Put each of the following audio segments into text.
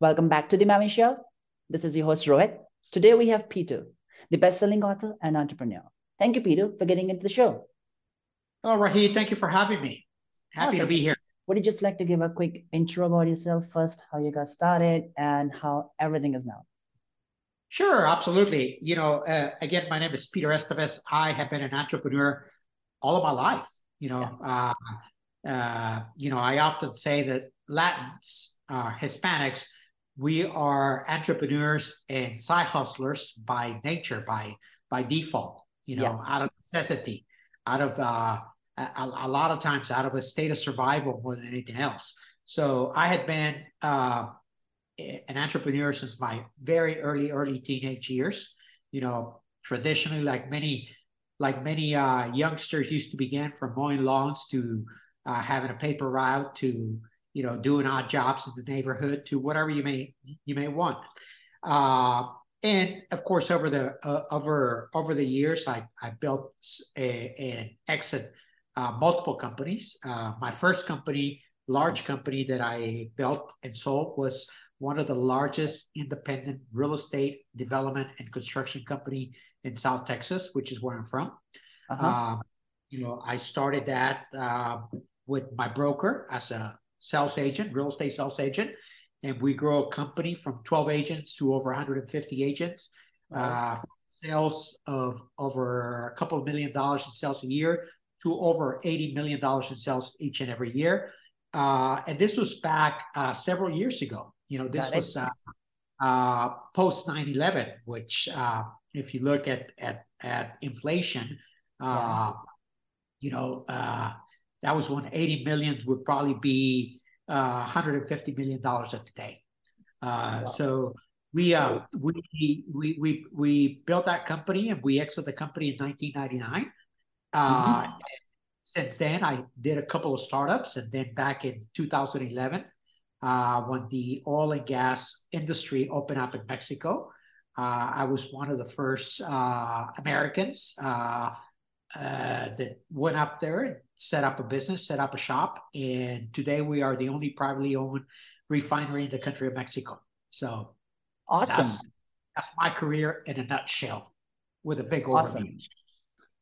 Welcome back to the Maven Show. This is your host, Rohit. Today we have Peter, the best-selling author and entrepreneur. Thank you, Peter, for getting into the show. Oh, Rahid, thank you for having me. Happy awesome. to be here. Would you just like to give a quick intro about yourself first, how you got started and how everything is now? Sure, absolutely. You know, uh, again, my name is Peter Estévez. I have been an entrepreneur all of my life. You know, yeah. uh, uh, you know, I often say that Latins, Hispanics, we are entrepreneurs and side hustlers by nature, by by default. You know, yeah. out of necessity, out of uh, a, a, lot of times out of a state of survival more than anything else. So I had been uh, an entrepreneur since my very early, early teenage years. You know, traditionally, like many, like many uh, youngsters used to begin from mowing lawns to uh, having a paper route to you know doing odd jobs in the neighborhood to whatever you may you may want. Uh, and of course, over the uh, over over the years, I I built a, an exit uh, multiple companies. Uh, my first company, large company that I built and sold, was one of the largest independent real estate development and construction company in South Texas, which is where I'm from. Uh-huh. Um, you know, I started that uh, with my broker as a sales agent, real estate sales agent, and we grow a company from 12 agents to over 150 agents. Uh, sales of over a couple of million dollars in sales a year to over $80 million in sales each and every year. Uh, and this was back uh, several years ago. You know, this was uh, uh post 9 11, which, uh, if you look at, at, at inflation, uh, yeah. you know, that was when 80 millions would probably be $150 million of today. Wow. So we, we, we, we, we built that company and we exited the company in 1999. Uh, mm-hmm. Since then, I did a couple of startups, and then back in 2011, uh, when the oil and gas industry opened up in Mexico, uh, I was one of the first uh, Americans uh, that went up there and set up a business, set up a shop, and today we are the only privately owned refinery in the country of Mexico. So, awesome. That's, that's my career in a nutshell, with a big awesome. overview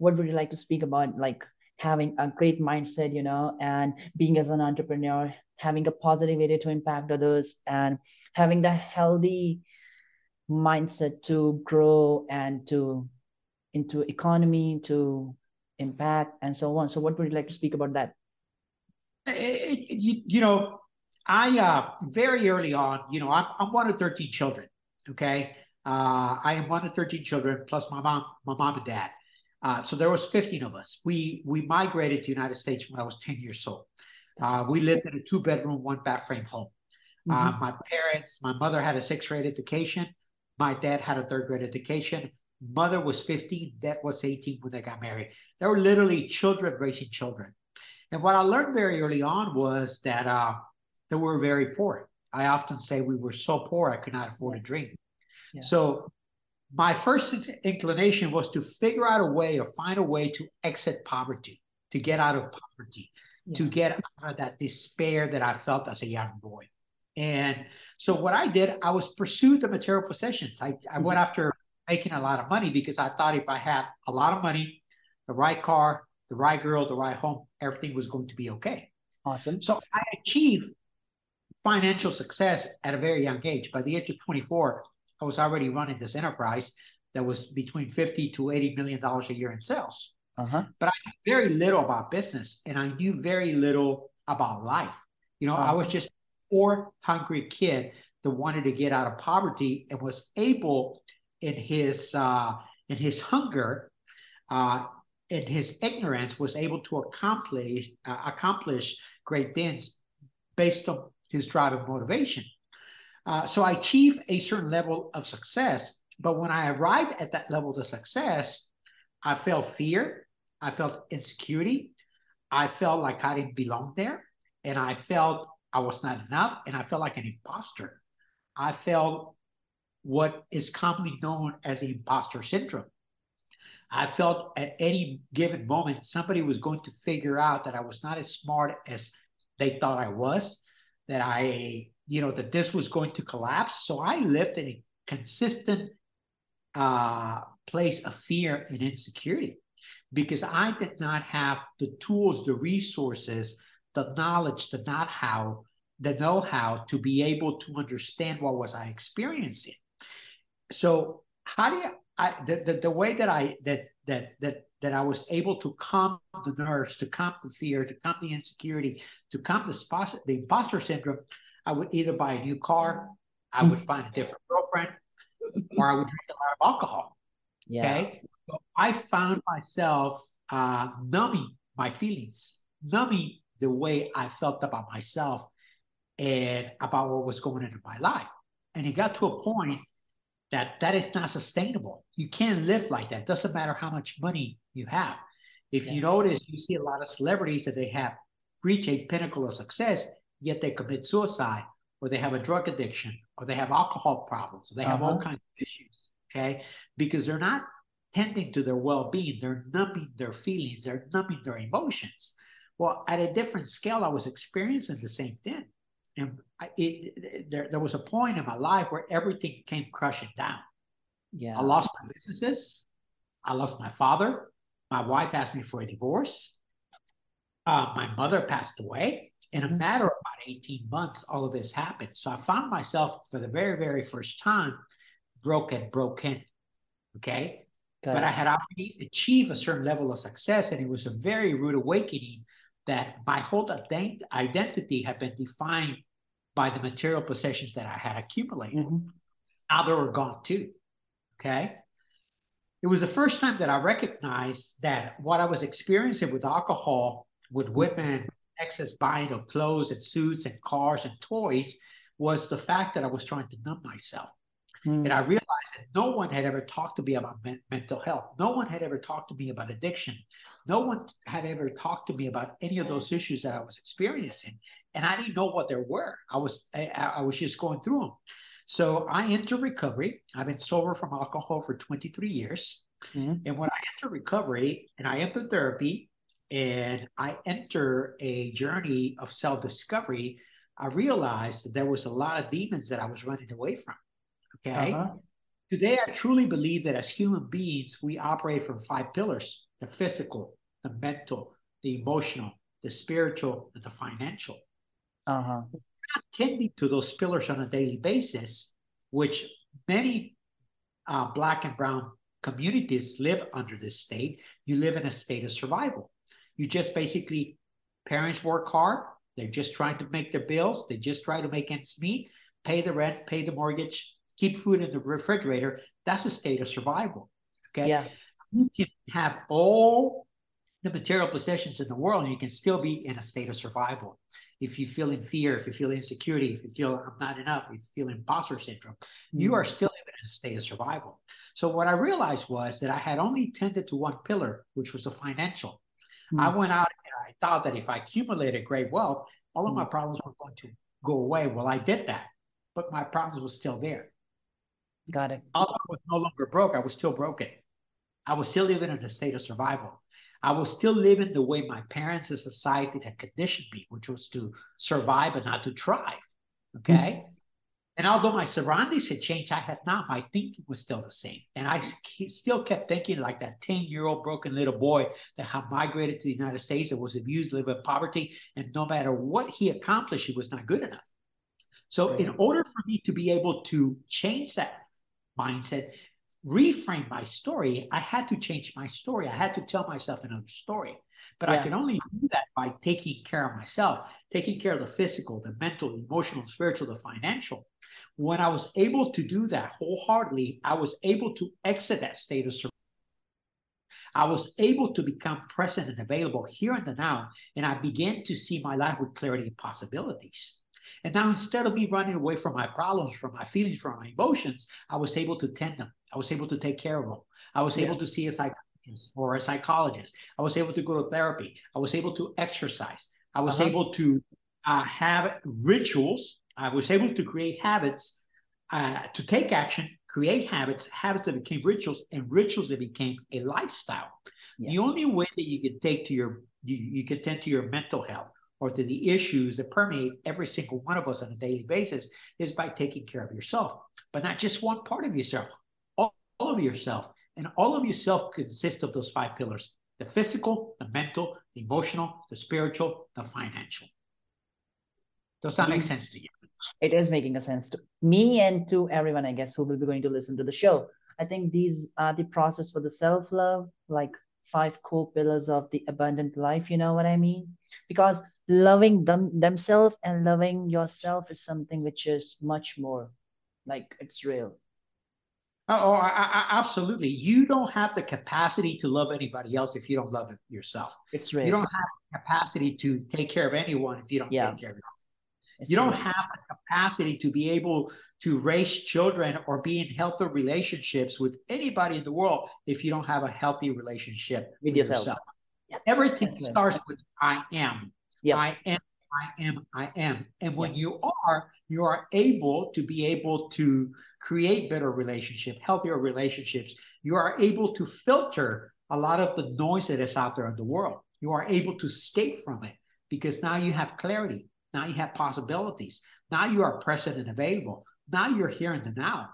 what would you like to speak about like having a great mindset you know and being as an entrepreneur having a positive way to impact others and having the healthy mindset to grow and to into economy to impact and so on so what would you like to speak about that it, it, you, you know i uh very early on you know i'm, I'm one of 13 children okay uh i am one of 13 children plus my mom my mom and dad uh, so there was 15 of us. We we migrated to the United States when I was 10 years old. Uh, we lived in a two bedroom, one bath frame home. Uh, mm-hmm. my parents, my mother had a sixth grade education. My dad had a third grade education. Mother was 15, dad was 18 when they got married. They were literally children raising children. And what I learned very early on was that uh, they were very poor. I often say we were so poor I could not afford a drink. Yeah. So my first inclination was to figure out a way or find a way to exit poverty, to get out of poverty, yeah. to get out of that despair that I felt as a young boy. And so what I did, I was pursued the material possessions. I, I mm-hmm. went after making a lot of money because I thought if I had a lot of money, the right car, the right girl, the right home, everything was going to be okay. Awesome. So I achieved financial success at a very young age. By the age of 24, I was already running this enterprise that was between 50 to 80 million dollars a year in sales. Uh-huh. But I knew very little about business and I knew very little about life. You know, uh-huh. I was just a poor, hungry kid that wanted to get out of poverty and was able in his uh, in his hunger, uh, in his ignorance, was able to accomplish uh, accomplish great things based on his drive and motivation. Uh, so I achieved a certain level of success. But when I arrived at that level of success, I felt fear, I felt insecurity, I felt like I didn't belong there, and I felt I was not enough, and I felt like an imposter. I felt what is commonly known as imposter syndrome. I felt at any given moment somebody was going to figure out that I was not as smart as they thought I was, that I you know, that this was going to collapse. So I lived in a consistent uh, place of fear and insecurity because I did not have the tools, the resources, the knowledge, the not how, the know-how to be able to understand what was I experiencing. So how do you I the, the, the way that I that that that that I was able to calm the nerves, to calm the fear, to calm the insecurity, to calm the, the imposter syndrome, I would either buy a new car, I would find a different girlfriend, or I would drink a lot of alcohol. Yeah. Okay. So I found myself uh, numbing my feelings, numbing the way I felt about myself and about what was going on in my life. And it got to a point that that is not sustainable. You can't live like that. Doesn't matter how much money you have. If yeah. you notice, you see a lot of celebrities that they have reached a pinnacle of success, yet they commit suicide, or they have a drug addiction, or they have alcohol problems, or they have uh-huh. all kinds of issues. Okay, because they're not tending to their well-being. They're numbing their feelings. They're numbing their emotions. Well, at a different scale, I was experiencing the same thing. It, there, there was a point in my life where everything came crushing down. Yeah. I lost my businesses. I lost my father. My wife asked me for a divorce. Uh, my mother passed away. In a mm-hmm. matter of about 18 months, all of this happened. So I found myself for the very, very first time broken, broken. Okay. Got but it. I had already achieved a certain level of success, and it was a very rude awakening that my whole identity had been defined by the material possessions that I had accumulated. Mm-hmm. Now they were gone too. Okay. It was the first time that I recognized that what I was experiencing with alcohol, with women, excess buying of clothes and suits and cars and toys was the fact that I was trying to numb myself. Mm. And I realized that no one had ever talked to me about men- mental health. No one had ever talked to me about addiction. No one had ever talked to me about any of those issues that I was experiencing. And I didn't know what there were. I was I, I was just going through them. So I entered recovery. I've been sober from alcohol for 23 years. Mm-hmm. And when I entered recovery and I entered therapy and I enter a journey of self-discovery, I realized that there was a lot of demons that I was running away from. Okay. Uh-huh. Today, I truly believe that as human beings, we operate from five pillars the physical, the mental, the emotional, the spiritual, and the financial. Uh-huh. We're not tending to those pillars on a daily basis, which many uh, Black and Brown communities live under this state. You live in a state of survival. You just basically, parents work hard. They're just trying to make their bills. They just try to make ends meet, pay the rent, pay the mortgage, keep food in the refrigerator, that's a state of survival. Okay. Yeah. You can have all the material possessions in the world and you can still be in a state of survival. If you feel in fear, if you feel insecurity, if you feel I'm not enough, if you feel imposter syndrome, mm-hmm. you are still in a state of survival. So what I realized was that I had only tended to one pillar, which was the financial. Mm-hmm. I went out and I thought that if I accumulated great wealth, all of mm-hmm. my problems were going to go away. Well, I did that, but my problems were still there. Got it. Although I was no longer broke, I was still broken. I was still living in a state of survival. I was still living the way my parents and society had conditioned me, which was to survive but not to thrive. Okay. Mm-hmm. And although my surroundings had changed, I had not. My thinking was still the same. And I still kept thinking like that 10 year old broken little boy that had migrated to the United States that was abused, lived in poverty. And no matter what he accomplished, he was not good enough. So, in order for me to be able to change that mindset, reframe my story, I had to change my story. I had to tell myself another story. But yeah. I can only do that by taking care of myself, taking care of the physical, the mental, emotional, spiritual, the financial. When I was able to do that wholeheartedly, I was able to exit that state of survival. I was able to become present and available here and the now, and I began to see my life with clarity and possibilities. And now instead of me running away from my problems, from my feelings, from my emotions, I was able to tend them. I was able to take care of them. I was yeah. able to see a psychologist or a psychologist. I was able to go to therapy. I was able to exercise. I was uh-huh. able to uh, have rituals. I was able to create habits, uh, to take action, create habits, habits that became rituals, and rituals that became a lifestyle. Yeah. The only way that you can take to your you, you can tend to your mental health or to the issues that permeate every single one of us on a daily basis is by taking care of yourself, but not just one part of yourself, all, all of yourself. And all of yourself consists of those five pillars the physical, the mental, the emotional, the spiritual, the financial. Does that make mm-hmm. sense to you? It is making a sense to me and to everyone, I guess, who will be going to listen to the show. I think these are the process for the self love, like five core pillars of the abundant life. You know what I mean? Because loving them themselves and loving yourself is something which is much more like it's real. Oh, I, I, absolutely. You don't have the capacity to love anybody else if you don't love it yourself. It's real. You don't have the capacity to take care of anyone if you don't yeah. take care of yourself. You don't have the capacity to be able to raise children or be in healthy relationships with anybody in the world if you don't have a healthy relationship with, with yourself. yourself. Everything That's starts right. with I am. I am I am, I am. And when you are, you are able to be able to create better relationship, healthier relationships. You are able to filter a lot of the noise that is out there in the world. You are able to escape from it because now you have clarity. Now you have possibilities. Now you are present and available. Now you're here in the now.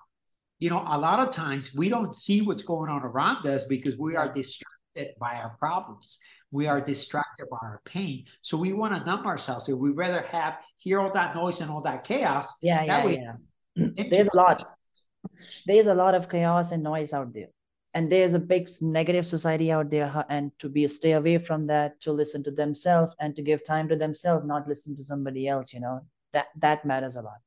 You know, a lot of times we don't see what's going on around us because we are distracted by our problems we are distracted by our pain. So we want to numb ourselves. We rather have hear all that noise and all that chaos. Yeah, that yeah, way, yeah. There's a lot. There's a lot of chaos and noise out there. And there's a big negative society out there, and to be stay away from that, to listen to themselves and to give time to themselves, not listen to somebody else. You know that that matters a lot.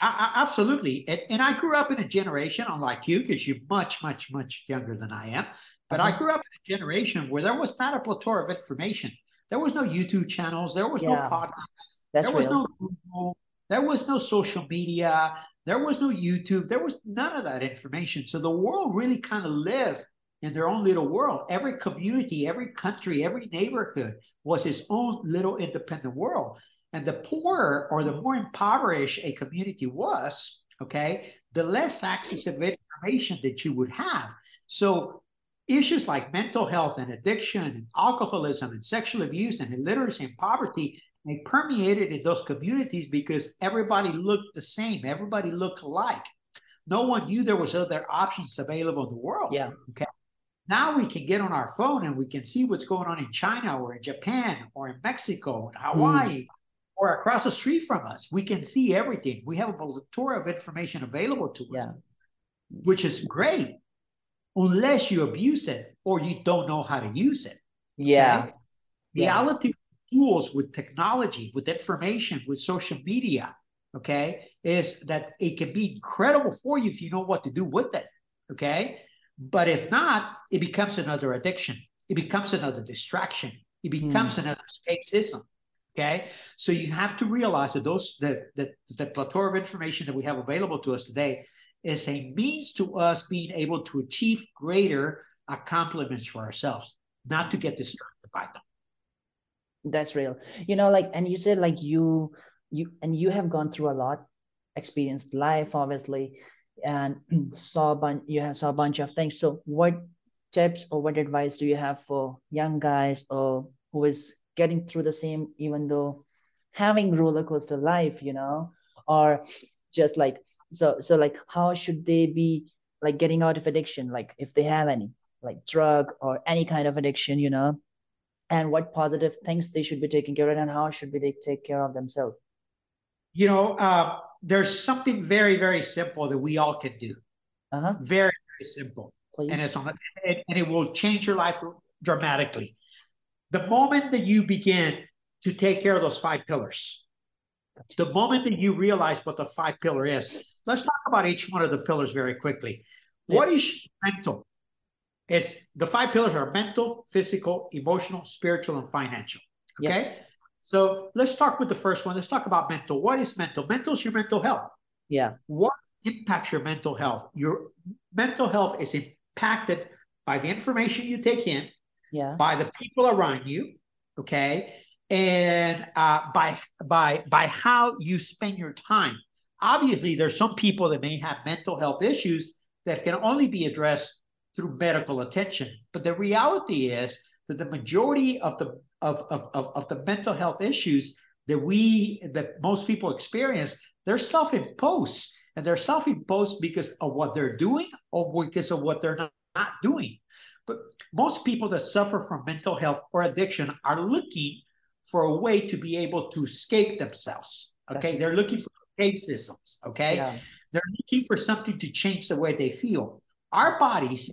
I, I, absolutely, and, and I grew up in a generation, unlike you, because you're much, much, much younger than I am. But I uh-huh. grew up in a generation where there was not a plethora of information. There was no YouTube channels. There was yeah, no podcast. there was no Google. There was no social media. There was no YouTube. There was none of that information. So the world really kind of lived in their own little world. Every community, every country, every neighborhood was its own little independent world. And the poorer or the mm-hmm. more impoverished a community was, okay, the less access of information that you would have. So issues like mental health and addiction and alcoholism and sexual abuse and illiteracy and poverty they permeated in those communities because everybody looked the same everybody looked alike no one knew there was other options available in the world yeah okay now we can get on our phone and we can see what's going on in china or in japan or in mexico and hawaii mm. or across the street from us we can see everything we have a plethora of information available to us yeah. which is great unless you abuse it or you don't know how to use it. Yeah. Okay? Reality tools with technology, with information, with social media, okay, is that it can be incredible for you if you know what to do with it. Okay. But if not, it becomes another addiction. It becomes another distraction. It becomes mm. another escapism. Okay. So you have to realize that those that the, the plethora of information that we have available to us today is a means to us being able to achieve greater accomplishments for ourselves, not to get distracted by them. That's real. You know, like, and you said like you, you, and you have gone through a lot, experienced life, obviously, and saw a bunch, you have saw a bunch of things. So what tips or what advice do you have for young guys or who is getting through the same, even though having roller coaster life, you know, or just like so so like how should they be like getting out of addiction like if they have any like drug or any kind of addiction you know and what positive things they should be taking care of and how should they take care of themselves you know uh, there's something very very simple that we all can do uh-huh. very very simple Please. and it's on and it will change your life dramatically the moment that you begin to take care of those five pillars the moment that you realize what the five pillar is, let's talk about each one of the pillars very quickly. Yeah. What is mental? It's the five pillars are mental, physical, emotional, spiritual, and financial. Okay. Yeah. So let's start with the first one. Let's talk about mental. What is mental? Mental is your mental health. Yeah. What impacts your mental health? Your mental health is impacted by the information you take in, yeah. by the people around you, okay, and uh, by by by how you spend your time. Obviously, there's some people that may have mental health issues that can only be addressed through medical attention. But the reality is that the majority of the of, of, of, of the mental health issues that we that most people experience, they're self-imposed. And they're self-imposed because of what they're doing or because of what they're not, not doing. But most people that suffer from mental health or addiction are looking for a way to be able to escape themselves. Okay. They're looking for escape systems. Okay. Yeah. They're looking for something to change the way they feel. Our bodies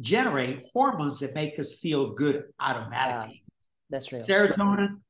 generate hormones that make us feel good automatically. Yeah, that's right. Serotonin,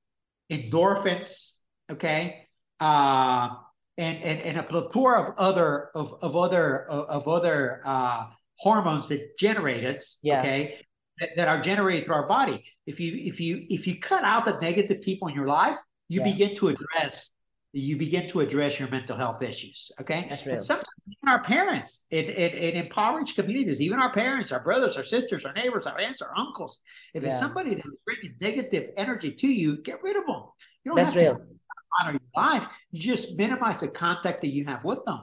endorphins, okay, uh, and, and and a plethora of other of, of other of, other uh, hormones that generate it. Yeah. Okay, that, that, are generated through our body. If you if you if you cut out the negative people in your life, you yeah. begin to address you begin to address your mental health issues. Okay. That's real. And sometimes even our parents in, in, in, impoverished communities, even our parents, our brothers, our sisters, our neighbors, our aunts, our uncles, if yeah. it's somebody that is bringing negative energy to you, get rid of them. You don't That's have real. to honor your life. You just minimize the contact that you have with them.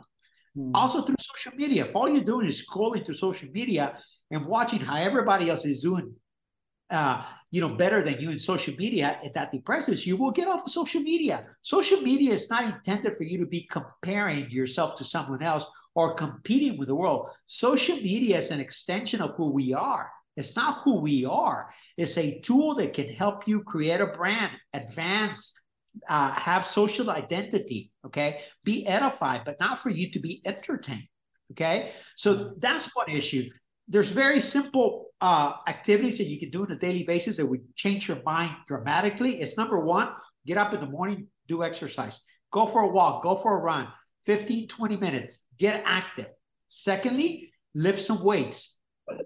Hmm. Also through social media. If all you're doing is scrolling through social media and watching how everybody else is doing uh, you know, better than you in social media, and that depresses you, will get off of social media. Social media is not intended for you to be comparing yourself to someone else or competing with the world. Social media is an extension of who we are. It's not who we are. It's a tool that can help you create a brand, advance, uh, have social identity, okay? Be edified, but not for you to be entertained, okay? So that's one issue there's very simple uh, activities that you can do on a daily basis that would change your mind dramatically. It's number one, get up in the morning, do exercise, go for a walk, go for a run, 15, 20 minutes, get active. Secondly, lift some weights,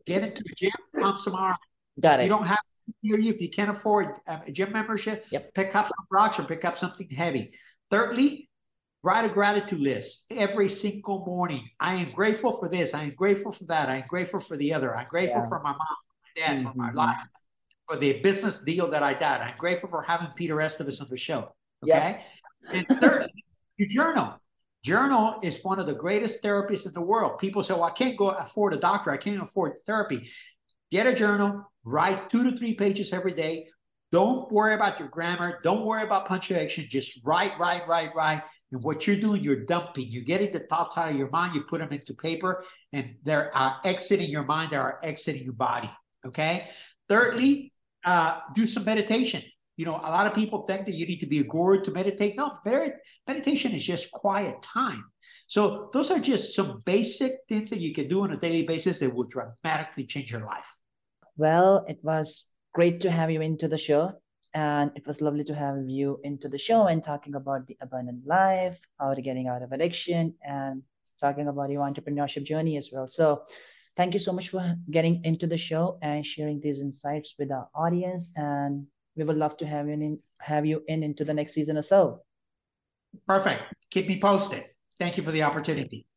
get into the gym, pump some arm. Got it. You don't have to you if you can't afford a gym membership, yep. pick up some rocks or pick up something heavy. Thirdly, Write a gratitude list every single morning. I am grateful for this. I am grateful for that. I am grateful for the other. I'm grateful yeah. for my mom, for my dad, mm-hmm. for my mm-hmm. life, for the business deal that I did. I'm grateful for having Peter Estévez on the show. Okay. And third, you journal. Journal is one of the greatest therapies in the world. People say, well, I can't go afford a doctor. I can't afford therapy. Get a journal, write two to three pages every day. Don't worry about your grammar. Don't worry about punctuation. Just write, write, write, write. And what you're doing, you're dumping. You're getting the thoughts out of your mind. You put them into paper, and they're uh, exiting your mind. They are exiting your body. Okay. Thirdly, uh, do some meditation. You know, a lot of people think that you need to be a guru to meditate. No, meditation is just quiet time. So those are just some basic things that you can do on a daily basis that will dramatically change your life. Well, it was great to have you into the show. And it was lovely to have you into the show and talking about the abundant life, how to getting out of addiction, and talking about your entrepreneurship journey as well. So, thank you so much for getting into the show and sharing these insights with our audience. And we would love to have you in, have you in into the next season or so. Perfect. Keep me posted. Thank you for the opportunity.